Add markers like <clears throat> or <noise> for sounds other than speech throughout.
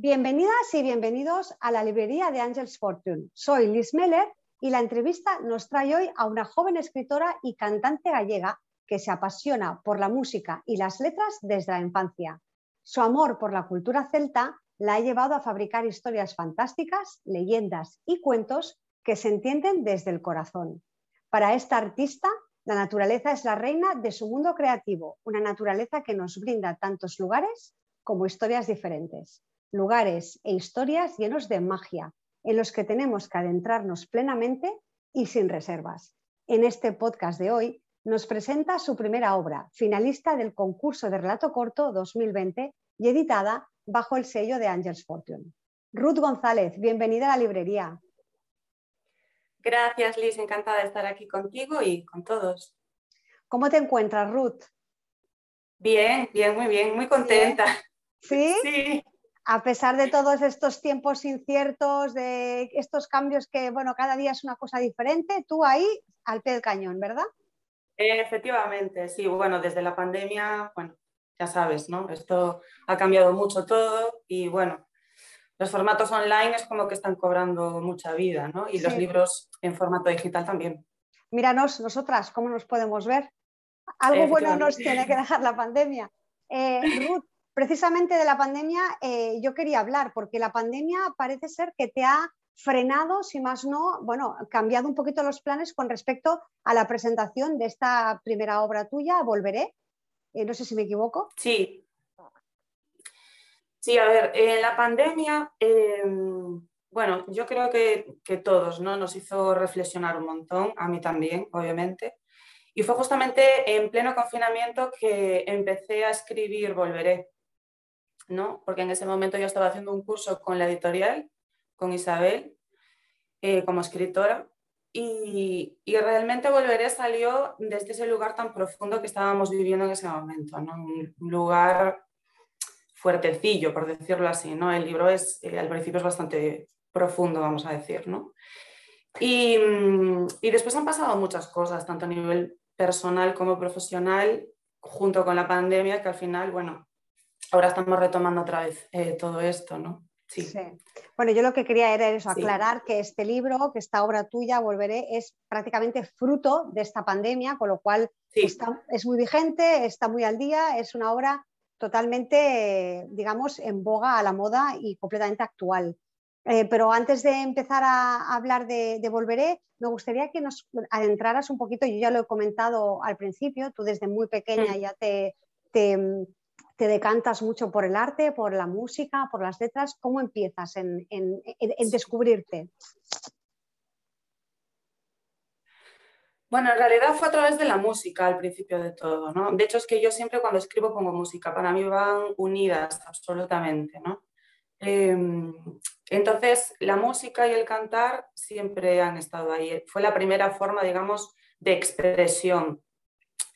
Bienvenidas y bienvenidos a la librería de Angels Fortune. Soy Liz Meller y la entrevista nos trae hoy a una joven escritora y cantante gallega que se apasiona por la música y las letras desde la infancia. Su amor por la cultura celta la ha llevado a fabricar historias fantásticas, leyendas y cuentos que se entienden desde el corazón. Para esta artista, la naturaleza es la reina de su mundo creativo, una naturaleza que nos brinda tantos lugares como historias diferentes lugares e historias llenos de magia, en los que tenemos que adentrarnos plenamente y sin reservas. En este podcast de hoy nos presenta su primera obra, finalista del concurso de relato corto 2020 y editada bajo el sello de Angels Fortune. Ruth González, bienvenida a la librería. Gracias, Liz. Encantada de estar aquí contigo y con todos. ¿Cómo te encuentras, Ruth? Bien, bien, muy bien, muy contenta. ¿Sí? Sí a pesar de todos estos tiempos inciertos, de estos cambios que, bueno, cada día es una cosa diferente, tú ahí al pie del cañón, ¿verdad? Efectivamente, sí, bueno, desde la pandemia, bueno, ya sabes, ¿no? Esto ha cambiado mucho todo y bueno, los formatos online es como que están cobrando mucha vida, ¿no? Y los libros en formato digital también. Míranos, nosotras, ¿cómo nos podemos ver? Algo bueno nos tiene que dejar la pandemia. Eh, Ruth, precisamente de la pandemia eh, yo quería hablar, porque la pandemia parece ser que te ha frenado, si más no, bueno, cambiado un poquito los planes con respecto a la presentación de esta primera obra tuya, Volveré. Eh, no sé si me equivoco. Sí. Sí, a ver, en la pandemia, em, bueno, yo creo que, que, todos, ¿no? Nos hizo reflexionar un montón, a mí también, obviamente. Y fue justamente en pleno confinamiento que empecé a escribir Volveré. ¿No? Porque en ese momento yo estaba haciendo un curso con la editorial, con Isabel, eh, como escritora, y, realmente Volveré salió desde ese lugar tan profundo que estábamos viviendo en ese momento, Un lugar fuertecillo, por decirlo así, ¿no? El libro es, eh, al principio es bastante profundo, vamos a decir, ¿no? Y, y después han pasado muchas cosas, tanto a nivel personal como profesional, junto con la pandemia, que al final, bueno, ahora estamos retomando otra vez eh, todo esto, ¿no? Sí. Bueno, yo lo que quería era eso, aclarar que este libro, que esta obra tuya, Volveré, es prácticamente fruto de esta pandemia, con lo cual es muy vigente, está muy al día, es una obra totalmente, digamos, en boga a la moda y completamente actual. Eh, pero antes de empezar a hablar de, Volveré, me gustaría que nos adentraras un poquito, yo ya lo he comentado al principio, tú desde muy pequeña mm. ya te, te decantas mucho por el arte, por la música, por las letras. ¿Cómo empiezas en, descubrirte? Bueno, en realidad fue a través de la música al principio de todo, ¿no? De hecho, es que yo siempre cuando escribo pongo música, para mí van unidas absolutamente, ¿no? Em, entonces, la música y el cantar siempre han estado ahí. Fue la primera forma, digamos, de expresión.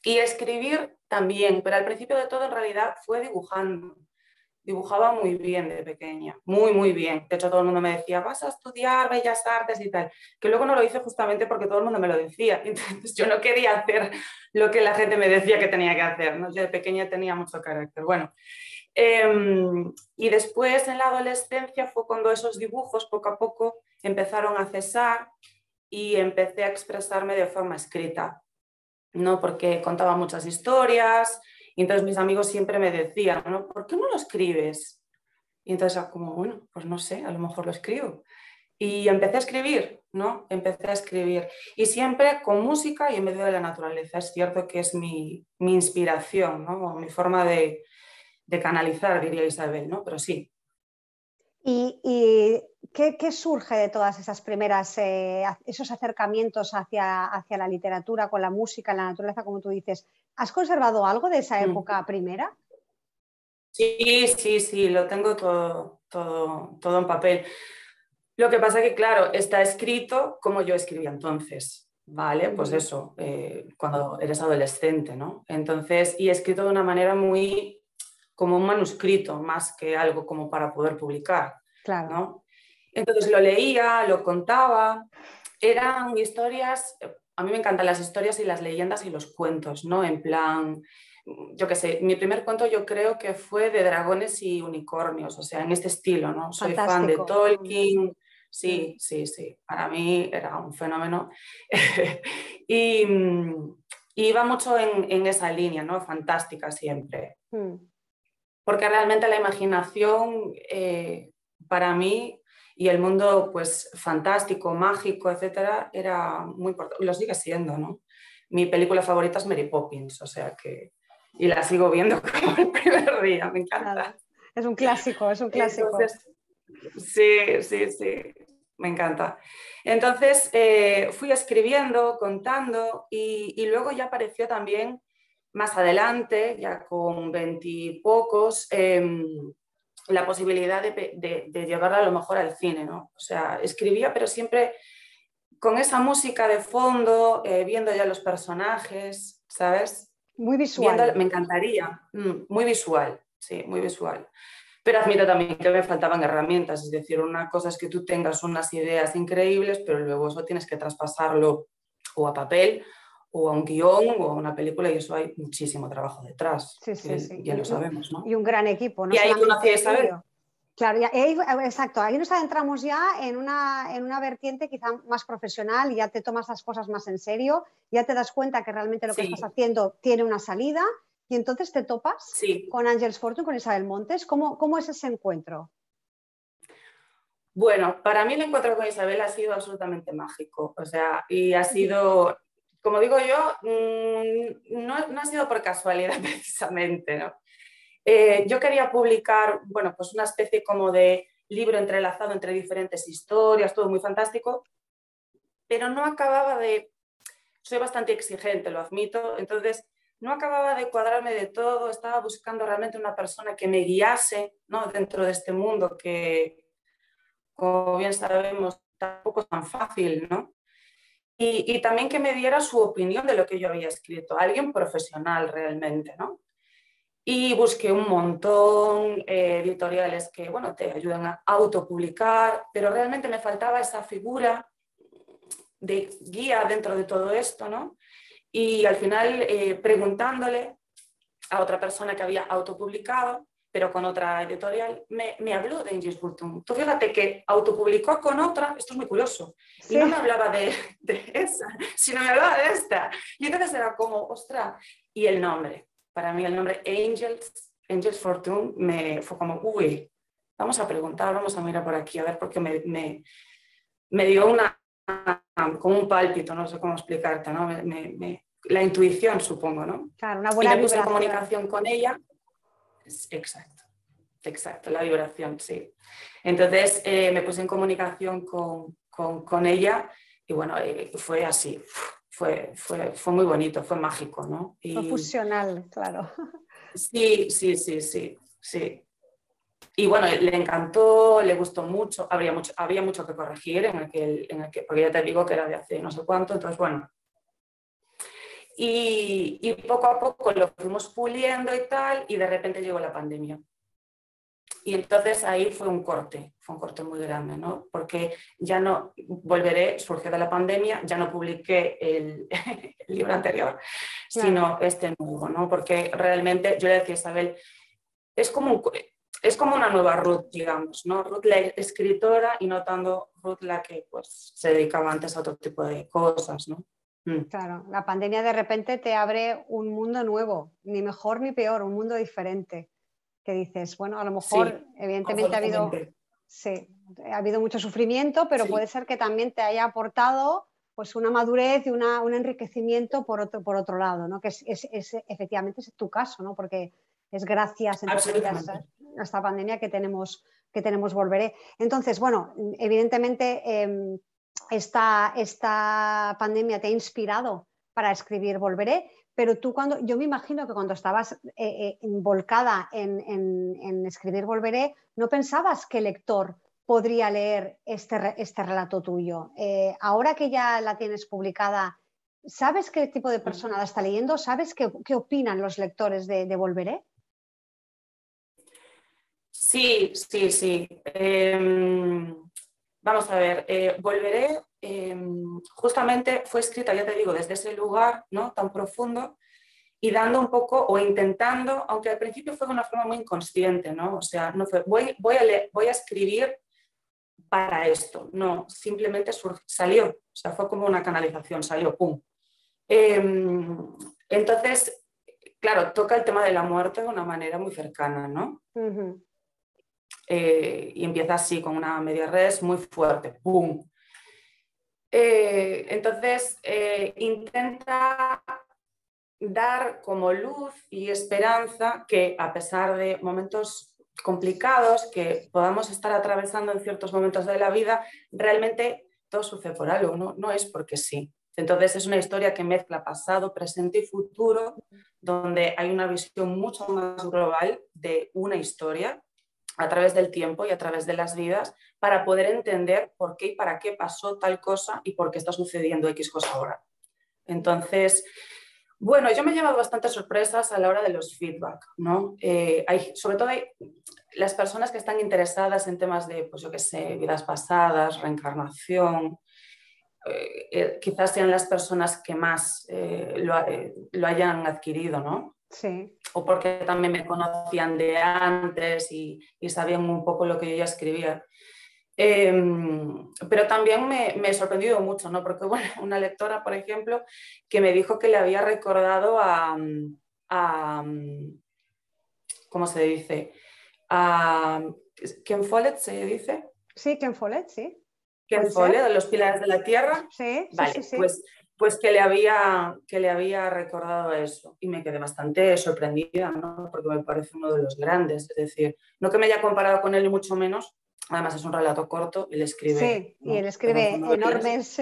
Y escribir también, pero al principio de todo en realidad fue dibujando. Dibujaba muy bien de pequeña, muy, muy bien. De hecho, todo el mundo me decía, vas a estudiar bellas artes y tal. Que luego no lo hice justamente porque todo el mundo me lo decía. <laughs> Entonces yo no quería hacer lo que la gente me decía que tenía que hacer. ¿no? Yo de pequeña tenía mucho carácter. Bueno, em, y después en la adolescencia fue cuando esos dibujos poco a poco empezaron a cesar y empecé a expresarme de forma escrita. ¿No? Porque contaba muchas historias y entonces mis amigos siempre me decían, ¿no? ¿por qué no lo escribes? Y entonces como, bueno, pues no sé, a lo mejor lo escribo. Y empecé a escribir, ¿no? Empecé a escribir. Y siempre con música y en medio de la naturaleza. Es cierto que es mi, inspiración, ¿no? mi forma de, canalizar, diría Isabel, ¿no? Pero sí. ¿Y, ¿qué, surge de todas esas primeras, eh, esos acercamientos hacia, hacia, la literatura, con la música, la naturaleza, como tú dices? ¿Has conservado algo de esa mm. época primera? Sí, sí, sí, lo tengo todo, todo, todo en papel. Lo que pasa que, claro, está escrito como yo escribía entonces, ¿vale? Pues eso, eh, cuando eres adolescente, ¿no? Entonces, y escrito de una manera muy como un manuscrito, más que algo como para poder publicar, claro. ¿no? Entonces lo leía, lo contaba, eran historias, a mí me encantan las historias y las leyendas y los cuentos, ¿no? En plan, yo qué sé, mi primer cuento yo creo que fue de dragones y unicornios, o sea, en este estilo, ¿no? Soy fan de Tolkien, sí, sí, sí, para mí era un fenómeno. <laughs> y, iba mucho en, esa línea, ¿no? Fantástica siempre. Mm. Porque realmente la imaginación, eh, para mí, y el mundo pues fantástico, mágico, etcétera, era muy importante, lo sigue siendo, ¿no? Mi película favorita es Mary Poppins, o sea que, y la sigo viendo <laughs> como el primer día, me encanta. Es un clásico, es un clásico. sí, sí, sí, me encanta. Entonces eh, fui escribiendo, contando y, y, luego ya apareció también más adelante, ya con veintipocos, eh, la posibilidad de, de, llevarla a lo mejor al cine, ¿no? O sea, escribía, pero siempre con esa música de fondo, eh, viendo ya los personajes, ¿sabes? Muy visual. me encantaría, mm, muy visual, sí, muy visual. Pero admito también que me faltaban herramientas, es decir, una cosa es que tú tengas unas ideas increíbles, pero luego eso tienes que traspasarlo o a papel o a un guion o a una película y eso hay muchísimo trabajo detrás. Sí, sí, sí. Ya lo sabemos, ¿no? Y un gran equipo, ¿no? Y ahí conocí a Isabel. Claro, exacto, ahí nos adentramos ya en una, en una vertiente quizá más profesional, ya te tomas las cosas más en serio, ya te das cuenta que realmente lo que estás haciendo tiene una salida y entonces te topas con Ángels Fortune, con Isabel Montes. ¿Cómo, ¿Cómo es ese encuentro? Bueno, para mí el encuentro con Isabel ha sido absolutamente mágico, o sea, y ha sido como digo yo, mm, no, ha sido por casualidad <laughs> precisamente. ¿no? Eh, yo quería publicar, bueno, pues una especie como de libro entrelazado entre diferentes historias, todo muy fantástico, pero no acababa de, soy bastante exigente, lo admito, entonces no acababa de cuadrarme de todo, estaba buscando realmente una persona que me guiase ¿no? dentro de este mundo que, como bien sabemos, tampoco es tan fácil, ¿no? Y, también que me diera su opinión de lo que yo había escrito, alguien profesional realmente, ¿no? Y busqué un montón eh, editoriales que, bueno, te ayudan a autopublicar, pero realmente me faltaba esa figura de guía dentro de todo esto, ¿no? Y al final, eh, preguntándole a otra persona que había autopublicado, pero con otra editorial, me, me habló de Ingrid Burton. Tú fíjate que autopublicó con otra, esto es muy curioso, y no me hablaba de, <laughs> de, esa, sino me hablaba de esta. Y entonces era como, ostra, y el nombre, para mí el nombre Angels, Angels Fortune, me fue como, uy, vamos a preguntar, vamos a mirar por aquí, a ver, porque me, me, me dio una, como un pálpito, no sé cómo explicarte, ¿no? Me, la intuición, supongo, ¿no? Claro, una buena y me puse en comunicación con ella Exacto, exacto, la vibración, sí. Entonces eh, me puse en comunicación con, ella y bueno, eh, fue así, fue, fue, fue, muy bonito, fue mágico, ¿no? fue fusional, claro. Sí, sí, sí, sí, sí. Y bueno, le encantó, le gustó mucho, había mucho, había mucho que corregir en aquel, en aquel, porque ya te digo que era de hace no sé cuánto, entonces bueno, y, poco a poco lo fuimos puliendo y tal, y de repente llegó la pandemia. Y entonces ahí fue un corte, fue un corte muy grande, ¿no? Porque ya no, volveré, surgió de la pandemia, ya no publiqué el, <laughs> libro anterior, sino este nuevo, ¿no? Porque realmente, yo le decía a Isabel, es como, es como una nueva Ruth, digamos, ¿no? Ruth la escritora y no tanto Ruth la que pues, se dedicaba antes a otro tipo de cosas, ¿no? Mm. Claro, la pandemia de repente te abre un mundo nuevo, ni mejor ni peor, un mundo diferente. Que dices, bueno, a lo mejor, evidentemente ha habido, sí, ha habido mucho sufrimiento, pero puede ser que también te haya aportado pues una madurez y una, un enriquecimiento por otro, por otro lado, ¿no? que es, es, efectivamente es tu caso, ¿no? porque es gracias a esta pandemia que tenemos, que tenemos Volveré. Entonces, bueno, evidentemente em, esta, esta pandemia te ha inspirado para escribir Volveré, pero tú cuando, yo me imagino que cuando estabas eh, eh, volcada en, escribir Volveré, no pensabas que el lector podría leer este, este relato tuyo. Eh, ahora que ya la tienes publicada, ¿sabes qué tipo de persona la está leyendo? ¿Sabes qué, opinan los lectores de, de Volveré? Sí, sí, sí. Em, Vamos a ver, eh, volveré, em, justamente fue escrita, ya te digo, desde ese lugar ¿no? tan profundo y dando un poco o intentando, aunque al principio fue de una forma muy inconsciente, ¿no? O sea, no fue, voy, voy, a, escribir para esto, no, simplemente salió, o sea, fue como una canalización, salió, ¡pum! Em, entonces, claro, toca el tema de la muerte de una manera muy cercana, ¿no? Eh, y empieza así, con una media res muy fuerte, ¡pum! Eh, entonces, eh, intenta dar como luz y esperanza que a pesar de momentos complicados que podamos estar atravesando en ciertos momentos de la vida, realmente todo sucede por algo, no, no es porque sí. Entonces es una historia que mezcla pasado, presente y futuro, donde hay una visión mucho más global de una historia a través del tiempo y a través de las vidas para poder entender por qué y para qué pasó tal cosa y por qué está sucediendo X cosa ahora. Entonces, bueno, yo me he llevado bastantes sorpresas a la hora de los feedback, ¿no? Eh, hay, sobre todo hay las personas que están interesadas en temas de, pues yo qué sé, vidas pasadas, reencarnación, eh, eh, quizás sean las personas que más lo, lo, hayan adquirido, ¿no? Sí. O porque también me conocían de antes y, y sabían un poco lo que yo ya escribía. Em, pero también me, me, he sorprendido mucho, ¿no? Porque, <laughs> bueno, una lectora, por ejemplo, que me dijo que le había recordado a, a ¿cómo se dice? A Ken Follett, ¿se dice? Sí, Ken Follett, sí. Ken Follett, los pilares de la tierra. Sí, vale, sí, pues pues que le había, que le había recordado eso y me quedé bastante sorprendida, ¿no? porque me parece uno de los grandes, es decir, no que me haya comparado con él ni mucho menos, Además es un relato corto, él escribe... Sí, y él escribe enormes...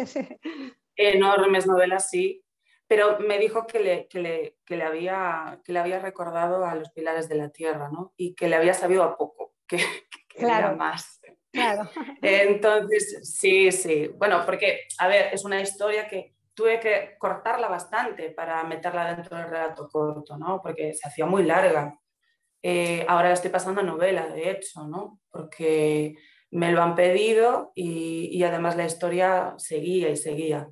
enormes novelas, sí, pero me dijo que le, que le, que le, había, que le había recordado a los pilares de la tierra, ¿no? Y que le había sabido a poco, <laughs> que, claro, era más. Claro. Entonces, sí, sí. Bueno, porque, a ver, es una historia que tuve que cortarla bastante para meterla dentro del relato corto, ¿no? Porque se hacía muy larga. Eh, ahora la estoy pasando a novela, de hecho, ¿no? Porque me lo han pedido y, además la historia seguía y seguía.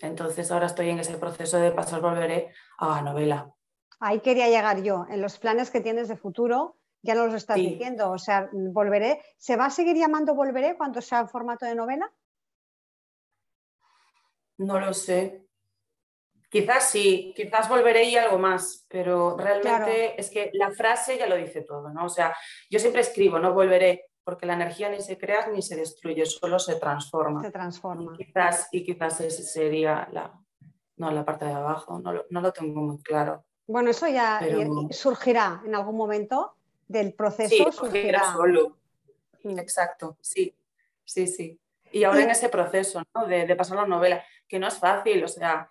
Entonces ahora estoy en ese proceso de pasar, volveré a novela. Ahí quería llegar yo, en los planes que tienes de futuro, ya no los estás diciendo, o sea, volveré, ¿se va a seguir llamando volveré cuando sea en formato de novela? No lo sé, Quizás sí, quizás volveré y algo más, pero realmente es que la frase ya lo dice todo, ¿no? O sea, yo siempre escribo, no volveré, porque la energía ni se crea ni se destruye, solo se transforma. Se transforma. Y quizás, y quizás ese sería la, no, la parte de abajo, no lo, no lo tengo muy claro. Bueno, eso ya surgirá en algún momento del proceso. Sí, surgirá solo. Exacto, sí, sí, sí. Y ahora en ese proceso ¿no? de, de pasar la novela, que no es fácil, o sea,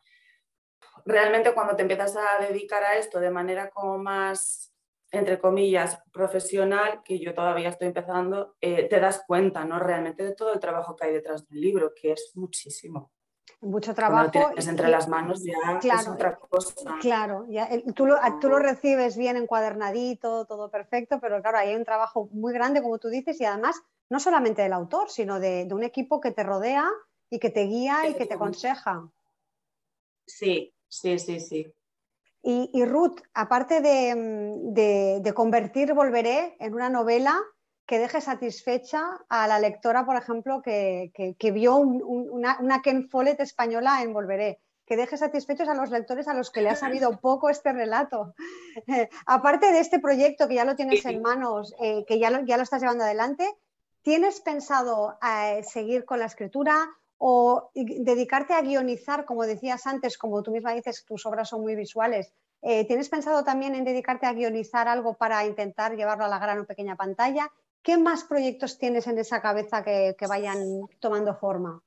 realmente cuando te empiezas a dedicar a esto de manera como más, entre comillas, profesional, que yo todavía estoy empezando, eh, te das cuenta, ¿no? Realmente de todo el trabajo que hay detrás del libro, que es muchísimo. Mucho trabajo. Cuando tienes entre las manos ya es otra cosa. Claro, ya, tú, lo, tú lo recibes bien encuadernadito, todo perfecto, pero claro, hay un trabajo muy grande, como tú dices, y además no solamente del autor, sino de, de un equipo que te rodea y que te guía y que te aconseja. Sí, Sí, sí, sí. Y, Ruth, aparte de, convertir Volveré en una novela que deje satisfecha a la lectora, por ejemplo, que, vio una, Ken Follett española en Volveré, que deje satisfechos a los lectores a los que le ha sabido <laughs> poco este relato. <laughs> aparte de este proyecto que ya lo tienes en manos, eh, que ya lo, ya lo estás llevando adelante, ¿tienes pensado eh, seguir con la escritura? o dedicarte a guionizar, como decías antes, como tú misma dices, tus obras son muy visuales. Eh, ¿Tienes pensado también en dedicarte a guionizar algo para intentar llevarlo a la gran o pequeña pantalla? ¿Qué más proyectos tienes en esa cabeza que, vayan tomando forma?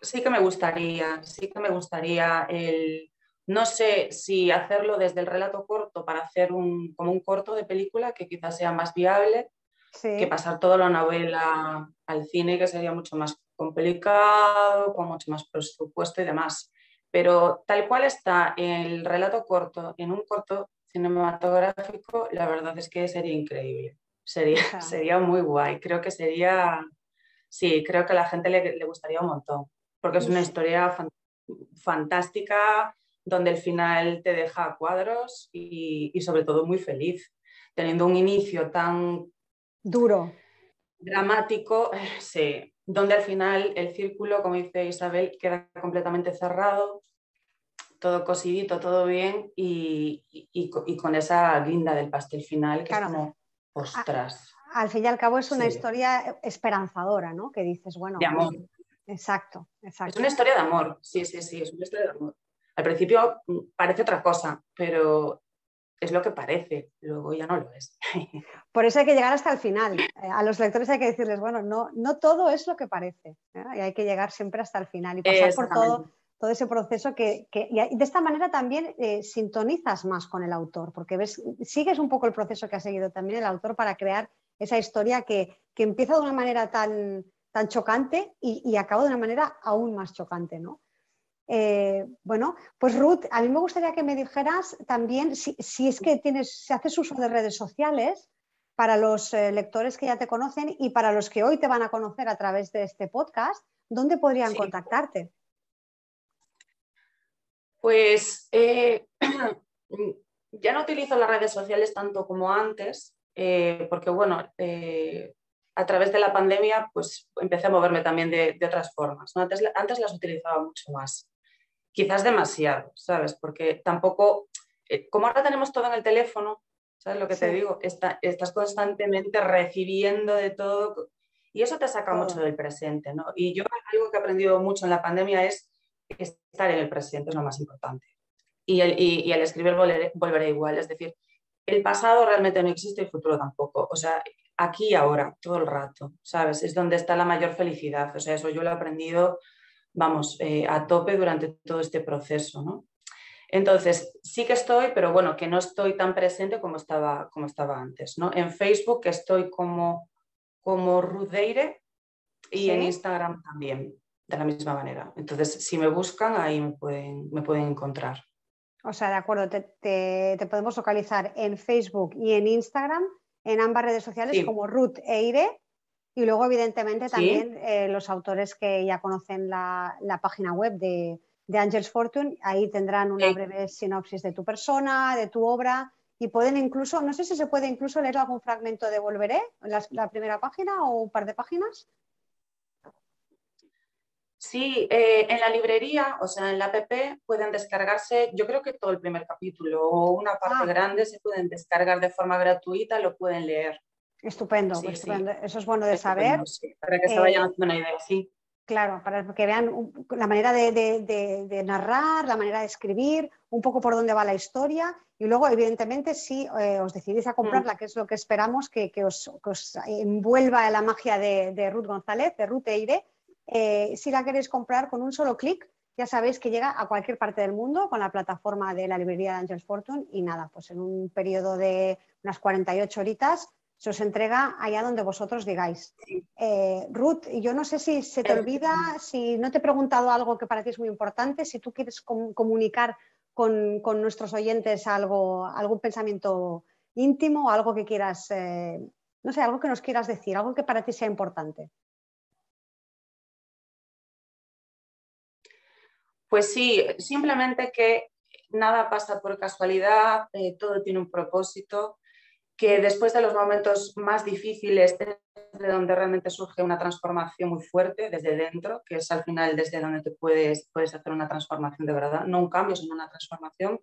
Sí que me gustaría, sí que me gustaría el, no sé si hacerlo desde el relato corto para hacer un, como un corto de película que quizás sea más viable que pasar toda la novela al cine, que sería mucho más complicado, con mucho más presupuesto y demás. Pero tal cual está el relato corto en un corto cinematográfico, la verdad es que sería increíble. Sería, <laughs> <laughs> sería muy guay. Creo que sería, sí, creo que a la gente le, le gustaría un montón, porque es una historia fantástica, donde el final te deja cuadros y, sobre todo muy feliz, teniendo un inicio tan duro, dramático, <sighs> sí, donde al final el círculo, como dice Isabel, queda completamente cerrado, todo cosidito, todo bien y, con esa guinda del pastel final que es como, ostras. Al fin y al cabo es una historia esperanzadora, ¿no? Que dices, bueno. De amor. Exacto, exacto. Es una historia de amor, sí, sí, sí, es una historia de amor. Al principio mm, parece otra cosa, pero es lo que parece, luego ya no lo es. <laughs> Por eso hay que llegar hasta el final. Eh, a los lectores hay que decirles, bueno, no, no todo es lo que parece, ¿eh? y hay que llegar siempre hasta el final y pasar por todo, todo ese proceso que, y de esta manera también eh, sintonizas más con el autor, porque ves, sigues un poco el proceso que ha seguido también el autor para crear esa historia que, empieza de una manera tan, tan chocante y, y acaba de una manera aún más chocante, ¿no? Eh, bueno, pues Ruth, a mí me gustaría que me dijeras también si, es que tienes, si haces uso de redes sociales para los eh, lectores que ya te conocen y para los que hoy te van a conocer a través de este podcast, ¿dónde podrían contactarte? Pues eh, <clears throat> ya no utilizo las redes sociales tanto como antes, porque bueno, a través de la pandemia pues empecé a moverme también de, otras formas. Antes, antes las utilizaba mucho más quizás demasiado, ¿sabes? Porque tampoco, eh, como ahora tenemos todo en el teléfono, ¿sabes lo que te digo? estás constantemente recibiendo de todo y eso te saca mucho del presente, ¿no? Y yo algo que he aprendido mucho en la pandemia es estar en el presente, es lo más importante. Y el, y, el escribir volveré, igual, es decir, el pasado realmente no existe y el futuro tampoco. O sea, aquí y ahora, todo el rato, ¿sabes? Es donde está la mayor felicidad. O sea, eso yo lo he aprendido vamos, eh, a tope durante todo este proceso, ¿no? Entonces, sí que estoy, pero bueno, que no estoy tan presente como estaba, como estaba antes, ¿no? En Facebook estoy como, como Rudeire y en Instagram también, de la misma manera. Entonces, si me buscan, ahí me pueden, me pueden encontrar. O sea, de acuerdo, te, podemos localizar en Facebook y en Instagram, en ambas redes sociales como Ruth Eire y luego, evidentemente, también eh, los autores que ya conocen la, página web de, de, Angels Fortune, ahí tendrán una breve sinopsis de tu persona, de tu obra, y pueden incluso, no sé si se puede incluso leer algún fragmento de Volveré, la, la primera página o un par de páginas. Sí, eh, en la librería, o sea, en la app pueden descargarse, yo creo que todo el primer capítulo o una parte ah. grande se pueden descargar de forma gratuita, lo pueden leer. Estupendo, pues eso es bueno de saber. para que se vayan eh, haciendo una idea, sí. Claro, para que vean la manera de, narrar, la manera de escribir, un poco por dónde va la historia y luego, evidentemente, si eh, os decidís a comprarla, mm. que es lo que esperamos, que, os, envuelva la magia de, Ruth González, de Ruth Eire, eh, si la queréis comprar con un solo clic, ya sabéis que llega a cualquier parte del mundo con la plataforma de la librería de Angels Fortune y nada, pues en un periodo de unas 48 horitas se os entrega allá donde vosotros digáis. Eh, Ruth, yo no sé si se te olvida, si no te he preguntado algo que para ti es muy importante, si tú quieres comunicar con, nuestros oyentes algo, algún pensamiento íntimo, algo que quieras, eh, no sé, algo que nos quieras decir, algo que para ti sea importante. Pues sí, simplemente que nada pasa por casualidad, eh, todo tiene un propósito que después de los momentos más difíciles, de donde realmente surge una transformación muy fuerte desde dentro, que es al final desde donde te puedes, puedes hacer una transformación de verdad, no un cambio, sino una transformación,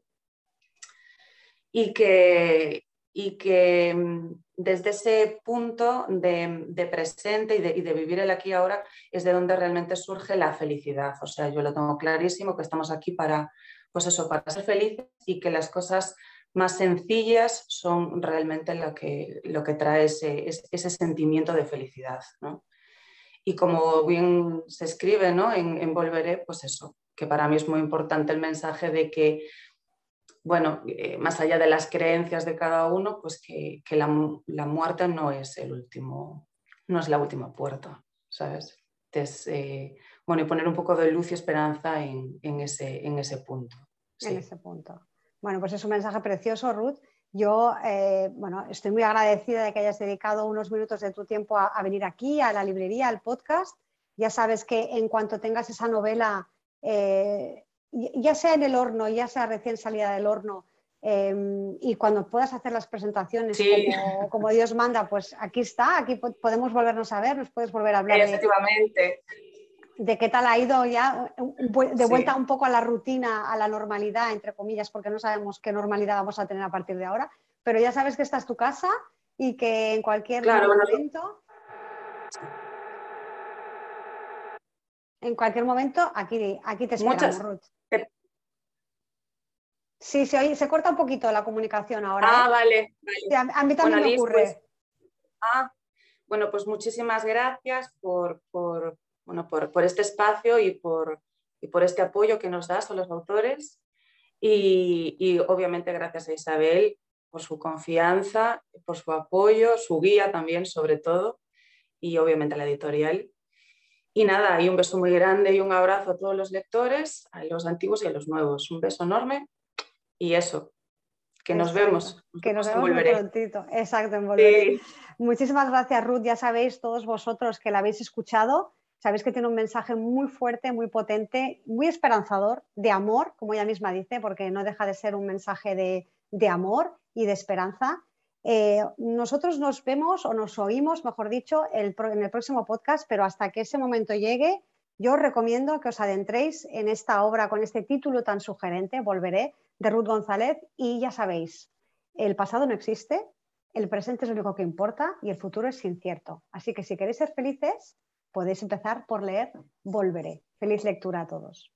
y que, y que mm, desde ese punto de, presente y de, vivir el aquí y ahora es de donde realmente surge la felicidad. O sea, yo lo tengo clarísimo que estamos aquí para, pues eso, para ser felices y que las cosas más sencillas son realmente lo que, lo que trae ese, ese sentimiento de felicidad. Y como bien se escribe ¿no? en, Volveré, pues eso, que para mí es muy importante el mensaje de que, bueno, eh, más allá de las creencias de cada uno, pues que, que la, la, muerte no es el último, no es la última puerta, ¿sabes? Es, eh, bueno, y poner un poco de luz y esperanza en, en, ese, en ese punto. En ese punto. Bueno, pues es un mensaje precioso, Ruth. Yo eh, bueno, estoy muy agradecida de que hayas dedicado unos minutos de tu tiempo a, venir aquí, a la librería, al podcast. Ya sabes que en cuanto tengas esa novela, eh, ya sea en el horno, ya sea recién salida del horno, em, y cuando puedas hacer las presentaciones como, Dios manda, pues aquí está, aquí podemos volvernos a ver, nos puedes volver a hablar. Efectivamente. De, qué tal ha ido ya, de vuelta un poco a la rutina, a la normalidad, entre comillas, porque no sabemos qué normalidad vamos a tener a partir de ahora, pero ya sabes que esta es tu casa y que en cualquier momento... En cualquier momento, aquí, aquí te esperamos, Ruth. Sí, se, se corta un poquito la comunicación ahora. Ah, ¿eh? vale. a, mí también me ocurre. Pues, ah, bueno, pues muchísimas gracias por, bueno, por, este espacio y por, por este apoyo que nos das a los autores. Y, y, obviamente gracias a Isabel por su confianza, por su apoyo, su guía también sobre todo, y obviamente a la editorial. Y nada, y un beso muy grande y un abrazo a todos los lectores, a los antiguos y a los nuevos. Un beso enorme y eso, que nos vemos. Que nos vemos muy prontito. Exacto, en Muchísimas gracias, Ruth. Ya sabéis todos vosotros que la habéis escuchado. Sabéis que tiene un mensaje muy fuerte, muy potente, muy esperanzador, de amor, como ella misma dice, porque no deja de ser un mensaje de, de amor y de esperanza. Eh, nosotros nos vemos o nos oímos, mejor dicho, en el próximo podcast, pero hasta que ese momento llegue, yo os recomiendo que os adentréis en esta obra con este título tan sugerente, Volveré, de Ruth González, y ya sabéis, el pasado no existe, el presente es lo único que importa y el futuro es incierto. Así que si queréis ser felices, podéis empezar por leer Volveré. Feliz lectura a todos.